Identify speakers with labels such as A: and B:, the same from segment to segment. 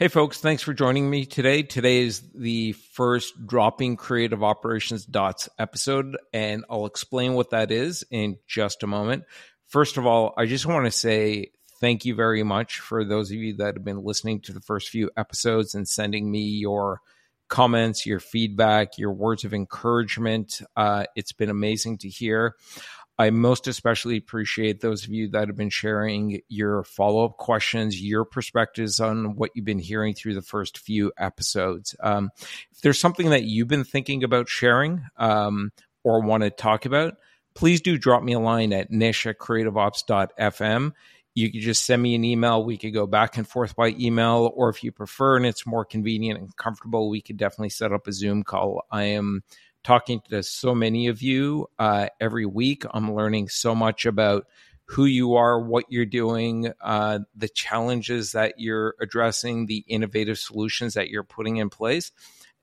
A: Hey, folks, thanks for joining me today. Today is the first Dropping Creative Operations Dots episode, and I'll explain what that is in just a moment. First of all, I just want to say thank you very much for those of you that have been listening to the first few episodes and sending me your comments, your feedback, your words of encouragement. Uh, it's been amazing to hear. I most especially appreciate those of you that have been sharing your follow up questions, your perspectives on what you've been hearing through the first few episodes. Um, if there's something that you've been thinking about sharing um, or want to talk about, please do drop me a line at nish at creativeops.fm. You could just send me an email. We could go back and forth by email, or if you prefer and it's more convenient and comfortable, we could definitely set up a Zoom call. I am talking to so many of you uh, every week. I'm learning so much about who you are, what you're doing, uh, the challenges that you're addressing, the innovative solutions that you're putting in place.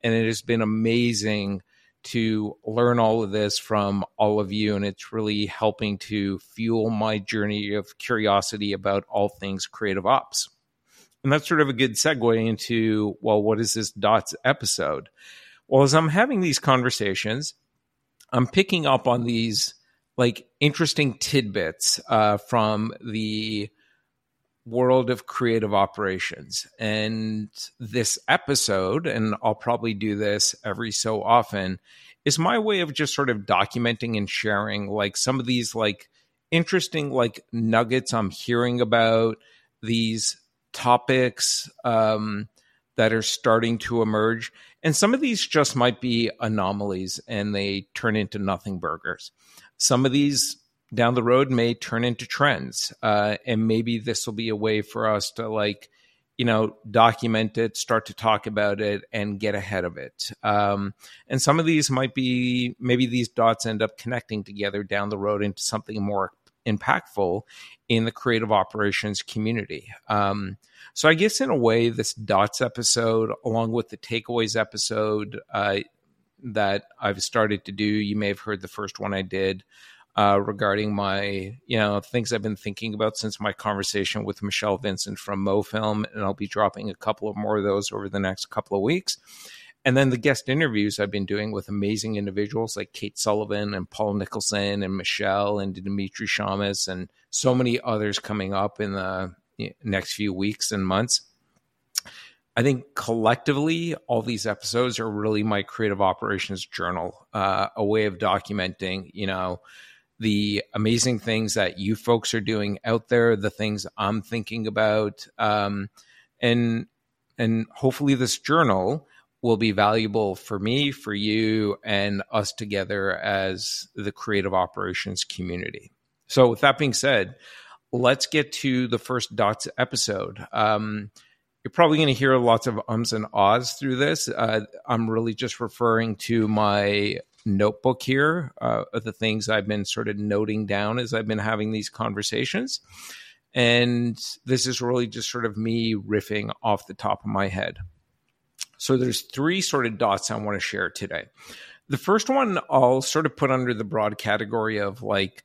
A: And it has been amazing to learn all of this from all of you. And it's really helping to fuel my journey of curiosity about all things creative ops. And that's sort of a good segue into well, what is this DOTS episode? Well, as I'm having these conversations, I'm picking up on these like interesting tidbits uh, from the world of creative operations. And this episode, and I'll probably do this every so often, is my way of just sort of documenting and sharing like some of these like interesting like nuggets I'm hearing about these topics um, that are starting to emerge. And some of these just might be anomalies and they turn into nothing burgers. Some of these down the road may turn into trends. Uh, and maybe this will be a way for us to like, you know, document it, start to talk about it, and get ahead of it. Um, and some of these might be maybe these dots end up connecting together down the road into something more impactful in the creative operations community. Um, so I guess in a way, this dots episode, along with the takeaways episode uh, that I've started to do, you may have heard the first one I did. Uh, regarding my, you know, things I've been thinking about since my conversation with Michelle Vincent from MoFilm, and I'll be dropping a couple of more of those over the next couple of weeks. And then the guest interviews I've been doing with amazing individuals like Kate Sullivan and Paul Nicholson and Michelle and Dimitri Shamas and so many others coming up in the next few weeks and months. I think collectively, all these episodes are really my creative operations journal, uh, a way of documenting, you know, the amazing things that you folks are doing out there, the things I'm thinking about, um, and and hopefully this journal will be valuable for me, for you, and us together as the creative operations community. So, with that being said, let's get to the first dots episode. Um, you're probably going to hear lots of ums and ahs through this. Uh, I'm really just referring to my notebook here uh, of the things I've been sort of noting down as I've been having these conversations. And this is really just sort of me riffing off the top of my head. So there's three sort of dots I want to share today. The first one I'll sort of put under the broad category of like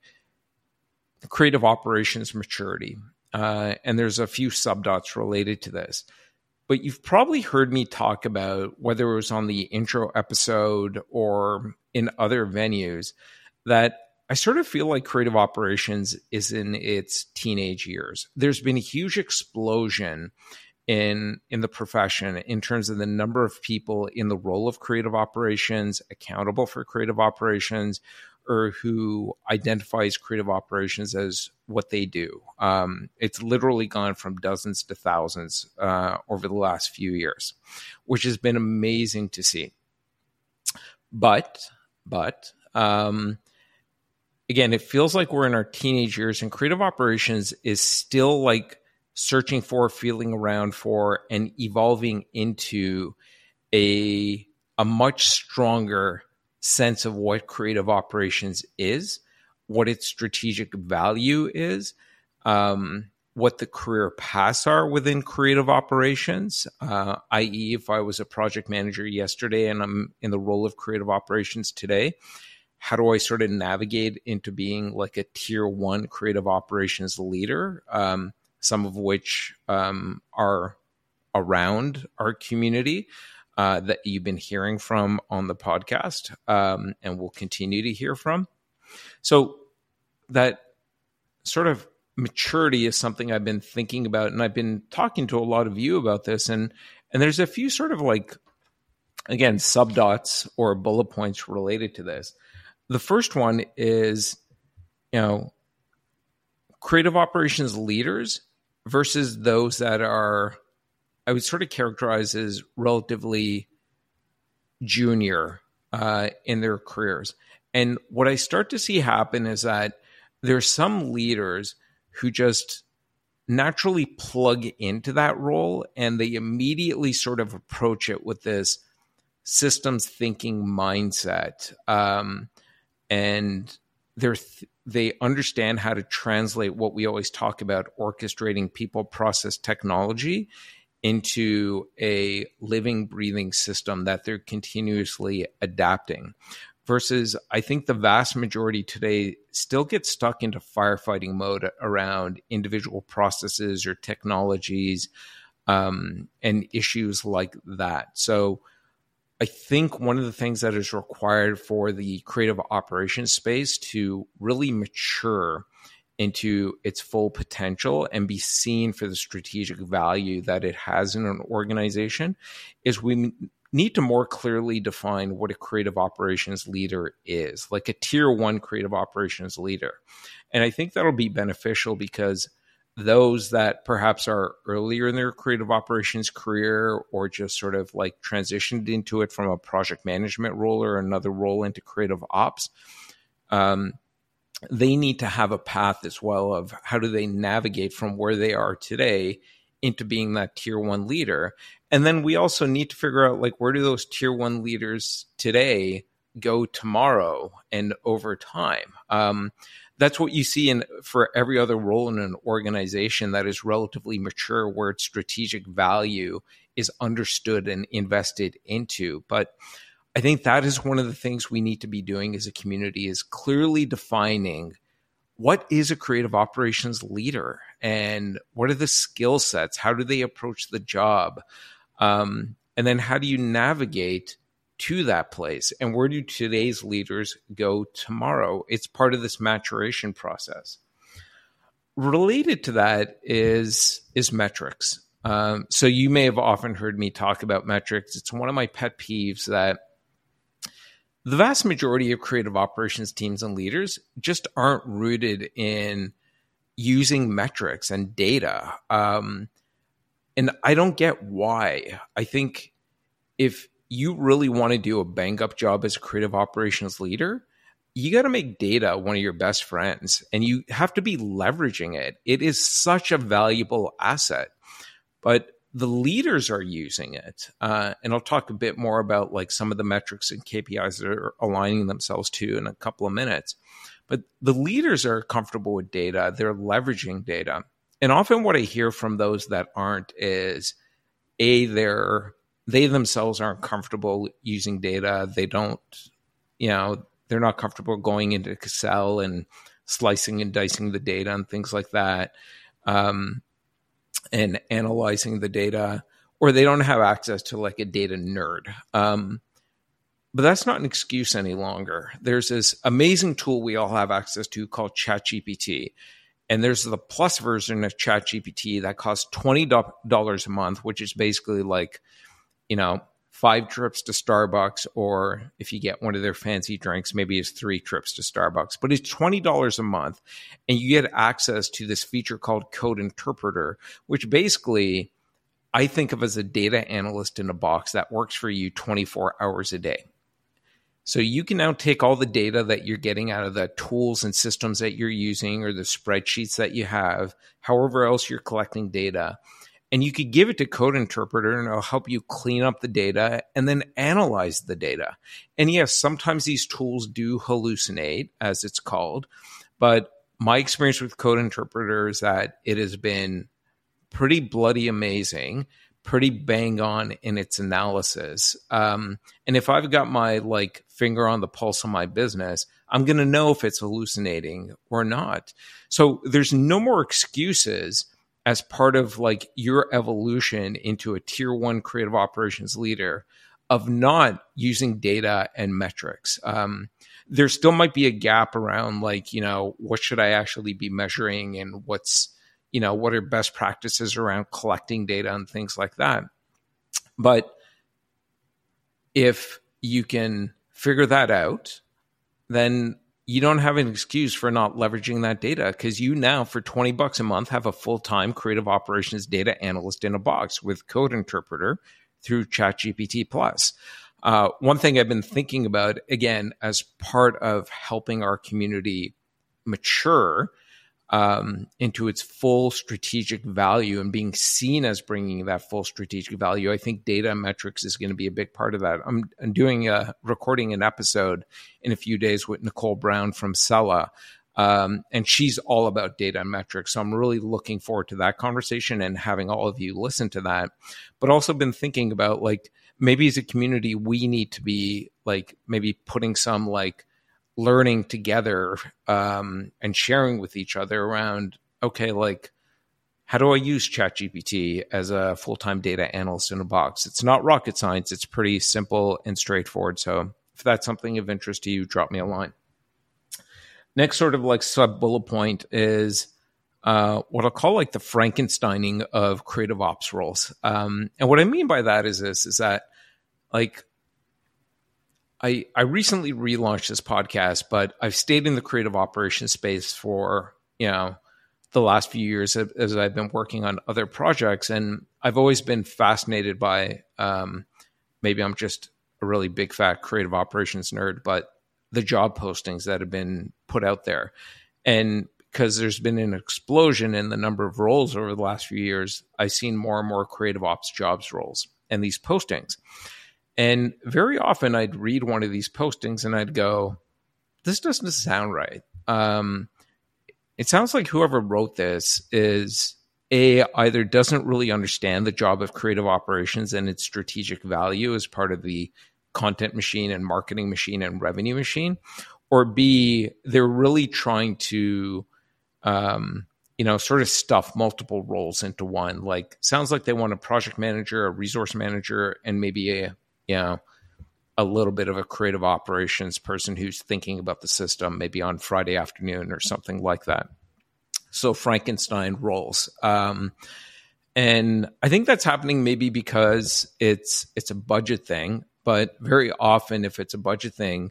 A: creative operations maturity. Uh, and there's a few subdots related to this. But you've probably heard me talk about whether it was on the intro episode or in other venues that I sort of feel like creative operations is in its teenage years. There's been a huge explosion in in the profession in terms of the number of people in the role of creative operations accountable for creative operations or who identifies creative operations as what they do. Um, it's literally gone from dozens to thousands uh, over the last few years which has been amazing to see. But but um, again it feels like we're in our teenage years and creative operations is still like searching for, feeling around for, and evolving into a a much stronger sense of what creative operations is, what its strategic value is, um, what the career paths are within creative operations. Uh, i.e., if I was a project manager yesterday and I'm in the role of creative operations today, how do I sort of navigate into being like a tier one creative operations leader? Um, some of which um, are around our community uh, that you've been hearing from on the podcast um, and will continue to hear from. So that sort of maturity is something I've been thinking about, and I've been talking to a lot of you about this, and and there's a few sort of like again subdots or bullet points related to this. The first one is, you know, creative operations leaders versus those that are, I would sort of characterize as relatively junior uh, in their careers. And what I start to see happen is that there's some leaders who just naturally plug into that role and they immediately sort of approach it with this systems thinking mindset um, and they're th- they understand how to translate what we always talk about orchestrating people process technology into a living breathing system that they're continuously adapting versus I think the vast majority today still get stuck into firefighting mode around individual processes or technologies um, and issues like that. So I think one of the things that is required for the creative operations space to really mature into its full potential and be seen for the strategic value that it has in an organization is we need to more clearly define what a creative operations leader is, like a tier one creative operations leader. And I think that'll be beneficial because those that perhaps are earlier in their creative operations career or just sort of like transitioned into it from a project management role or another role into creative ops, um, they need to have a path as well of how do they navigate from where they are today into being that tier one leader. And then we also need to figure out like where do those tier one leaders today go tomorrow and over time. Um, that's what you see in for every other role in an organization that is relatively mature, where its strategic value is understood and invested into. But I think that is one of the things we need to be doing as a community is clearly defining what is a creative operations leader and what are the skill sets? How do they approach the job? Um, and then how do you navigate to that place? And where do today's leaders go tomorrow? It's part of this maturation process. Related to that is is metrics. Um, so you may have often heard me talk about metrics. It's one of my pet peeves that the vast majority of creative operations teams and leaders just aren't rooted in using metrics and data. Um, and I don't get why. I think if you really want to do a bang up job as a creative operations leader, you got to make data one of your best friends and you have to be leveraging it. It is such a valuable asset. But the leaders are using it. Uh, and I'll talk a bit more about like some of the metrics and KPIs that are aligning themselves to in a couple of minutes. But the leaders are comfortable with data, they're leveraging data. And often what I hear from those that aren't is A, they're they themselves aren't comfortable using data. They don't, you know, they're not comfortable going into Excel and slicing and dicing the data and things like that. Um, and analyzing the data, or they don't have access to like a data nerd. Um, but that's not an excuse any longer. There's this amazing tool we all have access to called ChatGPT. And there's the plus version of ChatGPT that costs $20 a month, which is basically like, you know, five trips to Starbucks, or if you get one of their fancy drinks, maybe it's three trips to Starbucks, but it's $20 a month. And you get access to this feature called Code Interpreter, which basically I think of as a data analyst in a box that works for you 24 hours a day. So you can now take all the data that you're getting out of the tools and systems that you're using or the spreadsheets that you have, however else you're collecting data, and you could give it to code interpreter and it'll help you clean up the data and then analyze the data. And yes sometimes these tools do hallucinate as it's called but my experience with code interpreter is that it has been pretty bloody amazing pretty bang on in its analysis. Um, and if i've got my like finger on the pulse of my business i'm going to know if it's hallucinating or not. So there's no more excuses as part of like your evolution into a tier one creative operations leader of not using data and metrics. Um, there still might be a gap around like, you know, what should I actually be measuring and what's, you know, what are best practices around collecting data and things like that. But if you can figure that out, then you don't have an excuse for not leveraging that data because you now for 20 bucks a month have a full-time creative operations data analyst in a box with code interpreter through ChatGPT plus. Uh, one thing I've been thinking about again as part of helping our community mature um, into its full strategic value and being seen as bringing that full strategic value. I think data metrics is going to be a big part of that. I'm, I'm doing a recording an episode in a few days with Nicole Brown from Sella. Um, and she's all about data and metrics. So I'm really looking forward to that conversation and having all of you listen to that. But also been thinking about like maybe as a community, we need to be like maybe putting some like learning together um, and sharing with each other around okay like how do i use chatgpt as a full-time data analyst in a box? It's not rocket science. It's pretty simple and straightforward. So if that's something of interest to you drop me a line. Next sort of like sub bullet point is uh, what I'll call like the Frankensteining of creative ops roles. Um, and what I mean by that is this: is that like I I recently relaunched this podcast, but I've stayed in the creative operations space for you know the last few years as I've been working on other projects, and I've always been fascinated by. Um, maybe I'm just a really big fat creative operations nerd, but the job postings that have been put out there, and because there's been an explosion in the number of roles over the last few years, I've seen more and more creative ops jobs roles and these postings. And very often I'd read one of these postings and I'd go, this doesn't sound right. Um, it sounds like whoever wrote this is a either doesn't really understand the job of creative operations and its strategic value as part of the content machine and marketing machine and revenue machine, or B, they're really trying to, um, you know, sort of stuff multiple roles into one. Like, sounds like they want a project manager, a resource manager, and maybe a you know, a little bit of a creative operations person who's thinking about the system maybe on Friday afternoon or something like that. So Frankenstein roles. Um, and I think that's happening maybe because it's it's a budget thing, but very often if it's a budget thing,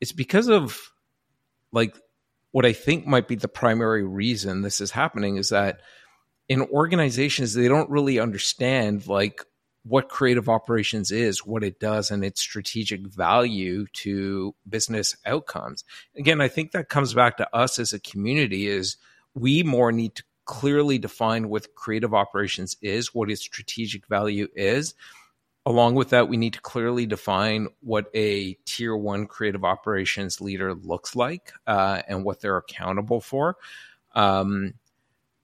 A: it's because of like what I think might be the primary reason this is happening is that in organizations they don't really understand like what creative operations is, what it does, and its strategic value to business outcomes. Again, I think that comes back to us as a community is we more need to clearly define what creative operations is, what its strategic value is. Along with that, we need to clearly define what a tier one creative operations leader looks like uh, and what they're accountable for. Um,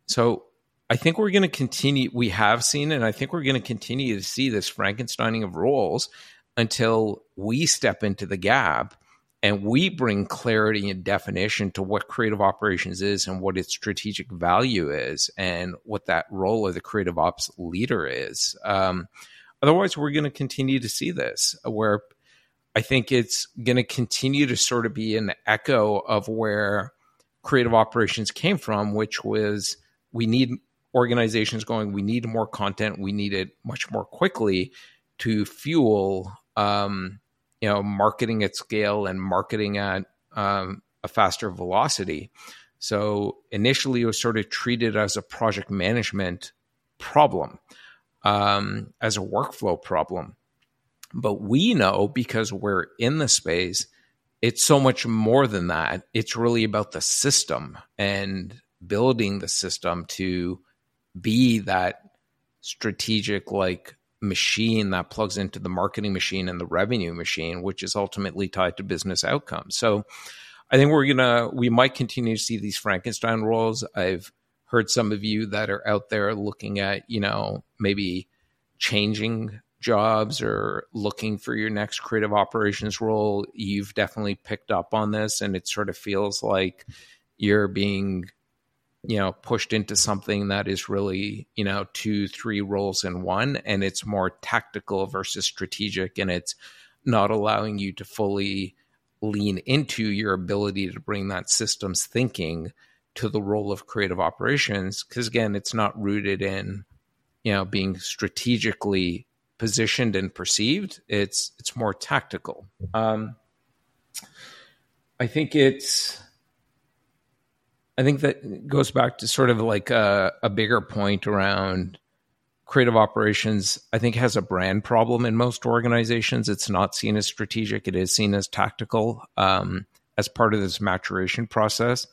A: so I think we're going to continue. We have seen, and I think we're going to continue to see this Frankensteining of roles until we step into the gap and we bring clarity and definition to what creative operations is and what its strategic value is and what that role of the creative ops leader is. Um, otherwise, we're going to continue to see this where I think it's going to continue to sort of be an echo of where creative operations came from, which was we need organizations going, we need more content, we need it much more quickly to fuel, um, you know, marketing at scale and marketing at um, a faster velocity. So initially, it was sort of treated as a project management problem, um, as a workflow problem. But we know because we're in the space, it's so much more than that. It's really about the system and building the system to be that strategic like machine that plugs into the marketing machine and the revenue machine, which is ultimately tied to business outcomes. So I think we're gonna we might continue to see these Frankenstein roles. I've heard some of you that are out there looking at, you know, maybe changing jobs or looking for your next creative operations role. You've definitely picked up on this and it sort of feels like you're being you know pushed into something that is really you know two three roles in one and it's more tactical versus strategic and it's not allowing you to fully lean into your ability to bring that systems thinking to the role of creative operations because again it's not rooted in you know being strategically positioned and perceived. It's it's more tactical. Um i think it's I think that goes back to sort of like a, a, bigger point around creative operations. I think has a brand problem in most organizations. It's not seen as strategic; it is seen as tactical. Um, as part of this maturation process,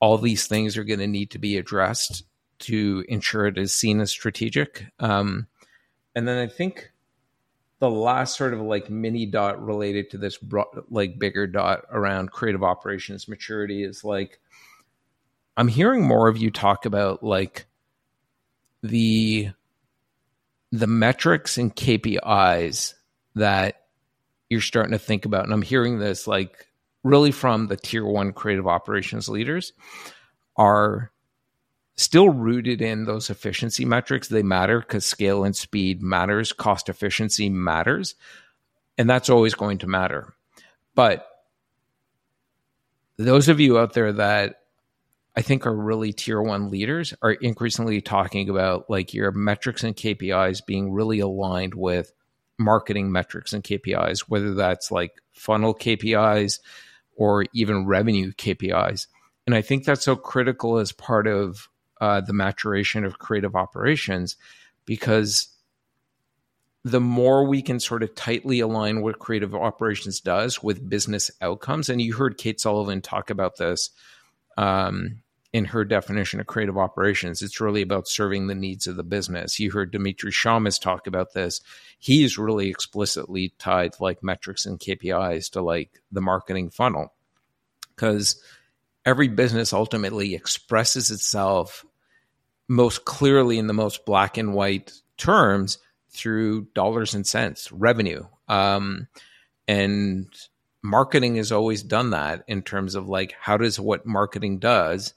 A: all these things are going to need to be addressed to ensure it is seen as strategic. Um, and then I think the last sort of like mini dot related to this bro- like bigger dot around creative operations maturity is like I'm hearing more of you talk about like the the metrics and KPIs that you're starting to think about. And I'm hearing this like really from the tier one creative operations leaders are still rooted in those efficiency metrics. They matter because scale and speed matters, cost efficiency matters, and that's always going to matter. But those of you out there that I think are really tier one leaders are increasingly talking about like your metrics and KPIs being really aligned with marketing metrics and KPIs, whether that's like funnel KPIs or even revenue KPIs. And I think that's so critical as part of uh, the maturation of creative operations because the more we can sort of tightly align what creative operations does with business outcomes, and you heard Kate Sullivan talk about this um, in her definition of creative operations. It's really about serving the needs of the business. You heard Dimitri Shamas talk about this. He's really explicitly tied like metrics and KPIs to like the marketing funnel because every business ultimately expresses itself most clearly in the most black and white terms through dollars and cents revenue. Um, and marketing has always done that in terms of like how does what marketing does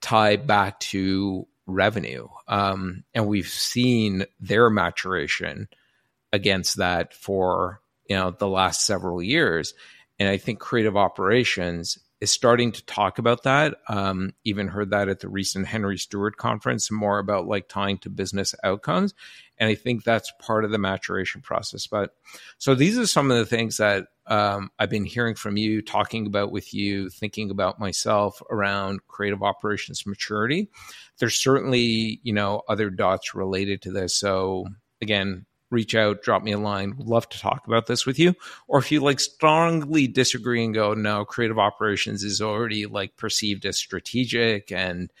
A: tie back to revenue. Um, and we've seen their maturation against that for you know the last several years. And I think creative operations is starting to talk about that. Um, even heard that at the recent Henry Stewart conference, more about like tying to business outcomes. And I think that's part of the maturation process. But so these are some of the things that um, I've been hearing from you, talking about with you, thinking about myself around creative operations maturity. There's certainly, you know, other dots related to this. So again, reach out, drop me a line. Love to talk about this with you. Or if you like strongly disagree and go, no, creative operations is already like perceived as strategic and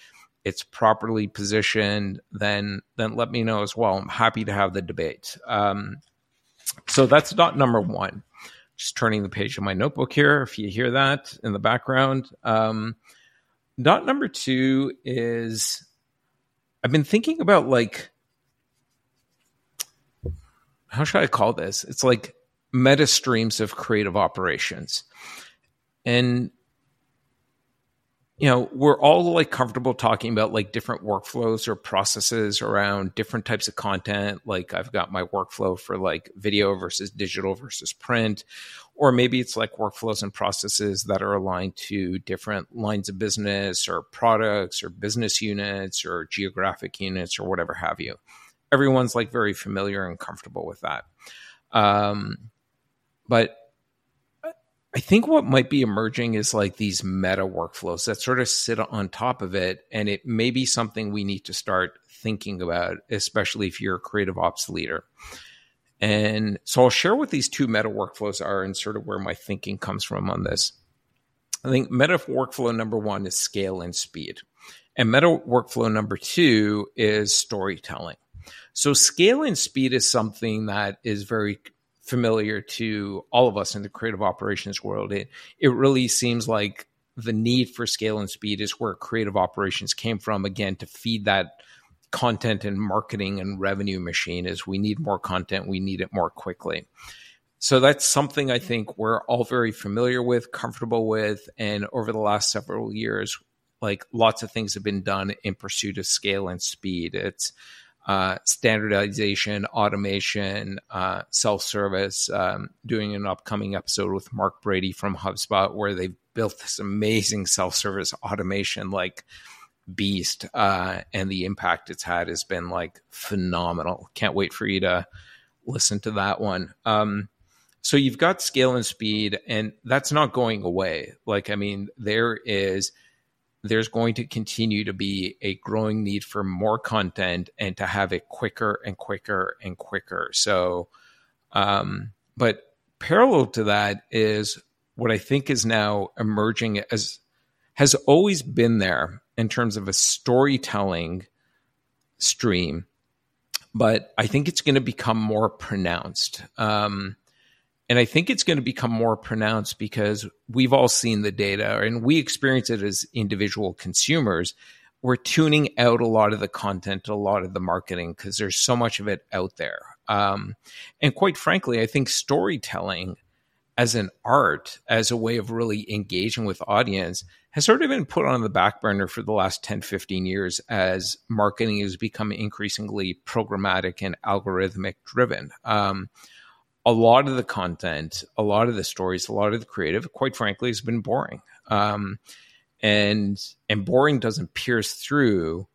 A: it's properly positioned, then then let me know as well. I'm happy to have the debate. Um, so that's dot number one just turning the page of my notebook here. If you hear that in the background, um, dot number two is I've been thinking about like how should I call this? It's like meta streams of creative operations, and you know, we're all like comfortable talking about like different workflows or processes around different types of content. Like I've got my workflow for like video versus digital versus print, or maybe it's like workflows and processes that are aligned to different lines of business or products or business units or geographic units or whatever have you. Everyone's like very familiar and comfortable with that. Um, but I think what might be emerging is like these meta workflows that sort of sit on top of it. And it may be something we need to start thinking about, especially if you're a creative ops leader. And so I'll share what these two meta workflows are and sort of where my thinking comes from on this. I think meta workflow number one is scale and speed. And meta workflow number two is storytelling. So scale and speed is something that is very familiar to all of us in the creative operations world. It it really seems like the need for scale and speed is where creative operations came from again to feed that content and marketing and revenue machine is we need more content we need it more quickly so that's something i think we're all very familiar with comfortable with and over the last several years like lots of things have been done in pursuit of scale and speed. It's uh, standardization, automation, uh, self service. Um, doing an upcoming episode with Mark Brady from HubSpot where they've built this amazing self service automation like beast, uh, and the impact it's had has been like phenomenal. Can't wait for you to listen to that one. Um, so you've got scale and speed, and that's not going away. Like, I mean, there is there's going to continue to be a growing need for more content and to have it quicker and quicker and quicker. So, um, but parallel to that is what I think is now emerging as has always been there in terms of a storytelling stream, but I think it's going to become more pronounced. Um, and I think it's going to become more pronounced because we've all seen the data and we experience it as individual consumers. We're tuning out a lot of the content, a lot of the marketing, because there's so much of it out there. Um, and quite frankly, I think storytelling as an art, as a way of really engaging with audience, has sort of been put on the back burner for the last 10, 15 years as marketing has become increasingly programmatic and algorithmic driven. Um, a lot of the content, a lot of the stories, a lot of the creative, quite frankly, has been boring. Um, and and boring doesn't pierce through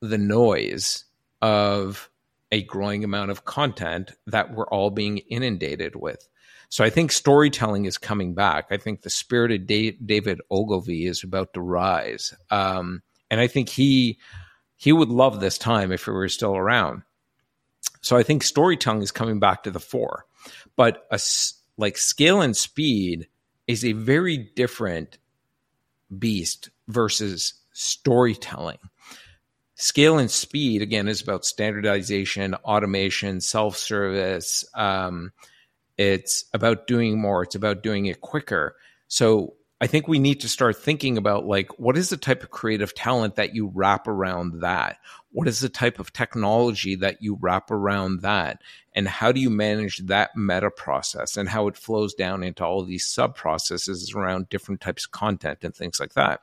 A: the noise of a growing amount of content that we're all being inundated with. So I think storytelling is coming back. I think the spirit of David Ogilvy is about to rise, um, and I think he he would love this time if it were still around. So I think storytelling is coming back to the fore. But a, like scale and speed is a very different beast versus storytelling. Scale and speed, again, is about standardization, automation, self service. Um, it's about doing more, it's about doing it quicker. So I think we need to start thinking about like what is the type of creative talent that you wrap around that? What is the type of technology that you wrap around that? And how do you manage that meta process and how it flows down into all these sub processes around different types of content and things like that?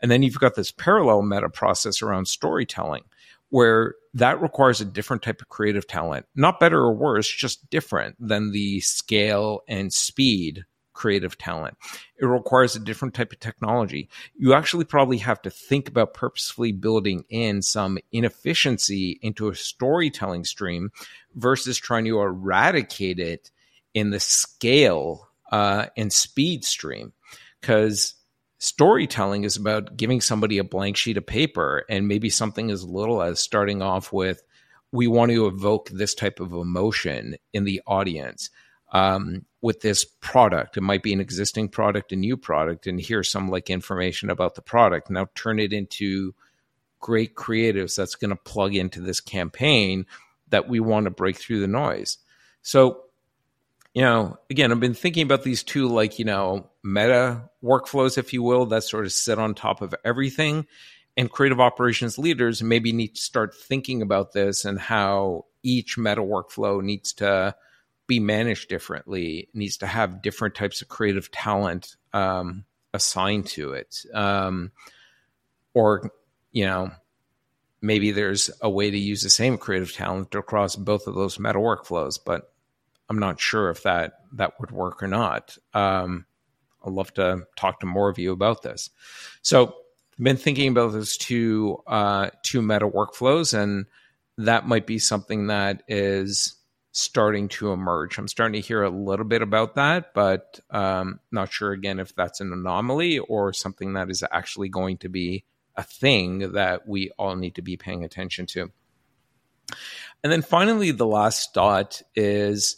A: And then you've got this parallel meta process around storytelling where that requires a different type of creative talent, not better or worse, just different than the scale and speed creative talent. It requires a different type of technology. You actually probably have to think about purposefully building in some inefficiency into a storytelling stream versus trying to eradicate it in the scale uh, and speed stream. Because storytelling is about giving somebody a blank sheet of paper and maybe something as little as starting off with, we want to evoke this type of emotion in the audience um, with this product. It might be an existing product, a new product, and here's some like information about the product. Now turn it into great creatives that's going to plug into this campaign that we want to break through the noise. So, you know, again, I've been thinking about these two like, you know, meta workflows, if you will, that sort of sit on top of everything. And creative operations leaders maybe need to start thinking about this and how each meta workflow needs to be managed differently, needs to have different types of creative talent um, assigned to it. Um, or, you know, maybe there's a way to use the same creative talent across both of those meta workflows, but I'm not sure if that that would work or not. Um, I'd love to talk to more of you about this. So, I've been thinking about those two uh, two meta workflows, and that might be something that is starting to emerge. I'm starting to hear a little bit about that, but um, not sure again if that's an anomaly or something that is actually going to be a thing that we all need to be paying attention to. And then finally, the last thought is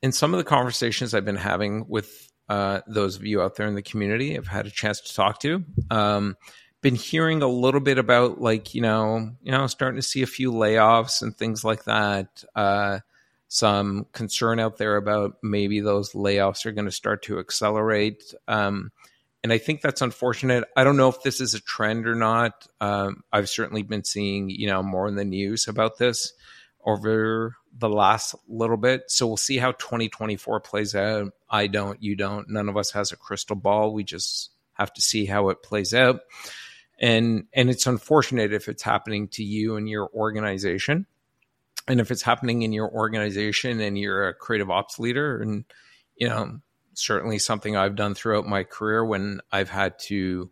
A: in some of the conversations I've been having with uh, those of you out there in the community, I've had a chance to talk to. Um, been hearing a little bit about like you know you know starting to see a few layoffs and things like that uh, some concern out there about maybe those layoffs are going to start to accelerate um, and i think that's unfortunate. I don't know if this is a trend or not. Um, i've certainly been seeing you know more in the news about this over the last little bit so we'll see how 2024 plays out. I don't you don't. None of us has a crystal ball. We just have to see how it plays out. And and it's unfortunate if it's happening to you and your organization. And if it's happening in your organization and you're a creative ops leader and you know, certainly something I've done throughout my career when I've had to,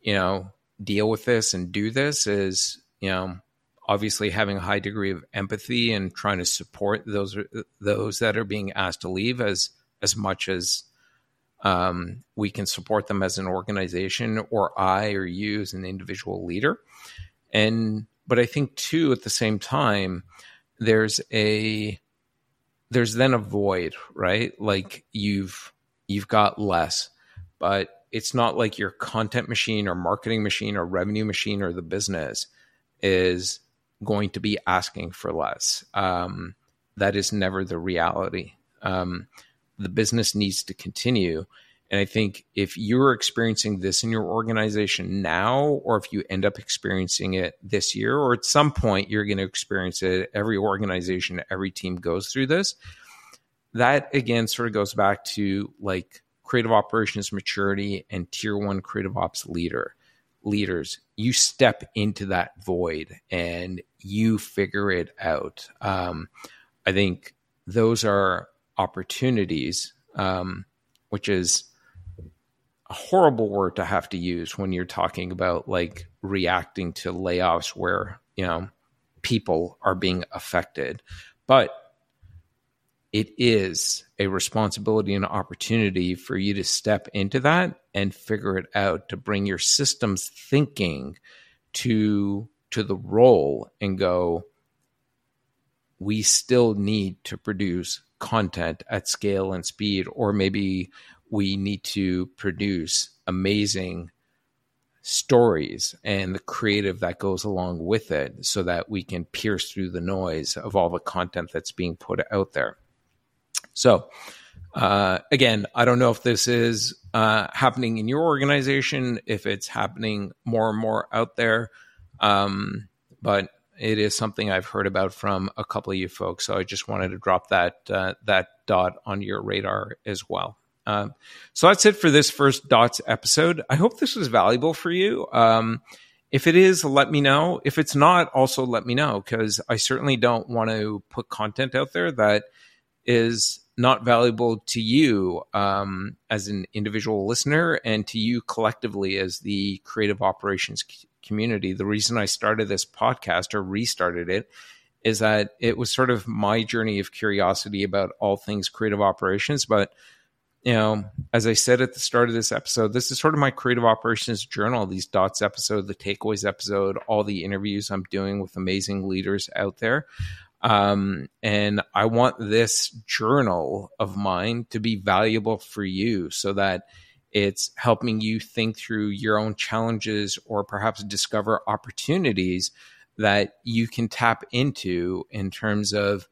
A: you know, deal with this and do this is, you know, obviously having a high degree of empathy and trying to support those those that are being asked to leave as as much as um, we can support them as an organization or I or you as an individual leader. And but I think too at the same time there's a there's then a void, right? Like you've you've got less, but it's not like your content machine or marketing machine or revenue machine or the business is going to be asking for less. Um, that is never the reality. Um, the business needs to continue. And I think if you're experiencing this in your organization now, or if you end up experiencing it this year, or at some point you're going to experience it, every organization, every team goes through this. That again sort of goes back to like creative operations maturity and tier one creative ops leader leaders. You step into that void and you figure it out. Um, I think those are opportunities, um, which is a horrible word to have to use when you're talking about like reacting to layoffs where, you know, people are being affected. But it is a responsibility and opportunity for you to step into that and figure it out to bring your systems thinking to to the role and go we still need to produce content at scale and speed or maybe we need to produce amazing stories and the creative that goes along with it so that we can pierce through the noise of all the content that's being put out there. So, uh, again, I don't know if this is uh, happening in your organization, if it's happening more and more out there, um, but it is something I've heard about from a couple of you folks. So I just wanted to drop that uh, that dot on your radar as well. Um, so that's it for this first dots episode. I hope this was valuable for you. Um, if it is, let me know. If it's not, also let me know because I certainly don't want to put content out there that is not valuable to you um, as an individual listener and to you collectively as the creative operations community. The reason I started this podcast or restarted it is that it was sort of my journey of curiosity about all things creative operations. But, you know, as I said at the start of this episode, this is sort of my creative operations journal, these dots episode, the takeaways episode, all the interviews I'm doing with amazing leaders out there. Um, and I want this journal of mine to be valuable for you so that it's helping you think through your own challenges or perhaps discover opportunities that you can tap into in terms of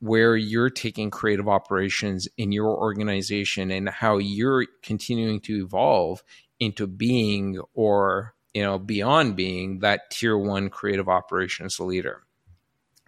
A: where you're taking creative operations in your organization and how you're continuing to evolve into being or you know beyond being that tier one creative operations leader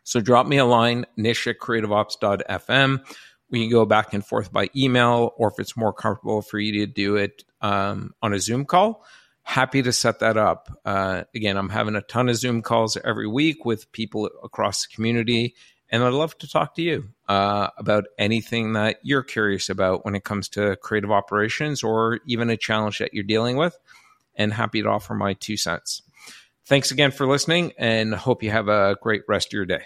A: so drop me a line, nish at creativeops.fm. We can go back and forth by email, or if it's more comfortable for you to do it um, on a Zoom call, happy to set that up. Uh, again, I'm having a ton of Zoom calls every week with people across the community, and I'd love to talk to you uh, about anything that you're curious about when it comes to creative operations or even a challenge that you're dealing with, and happy to offer my two cents. Thanks again for listening and hope you have a great rest of your day.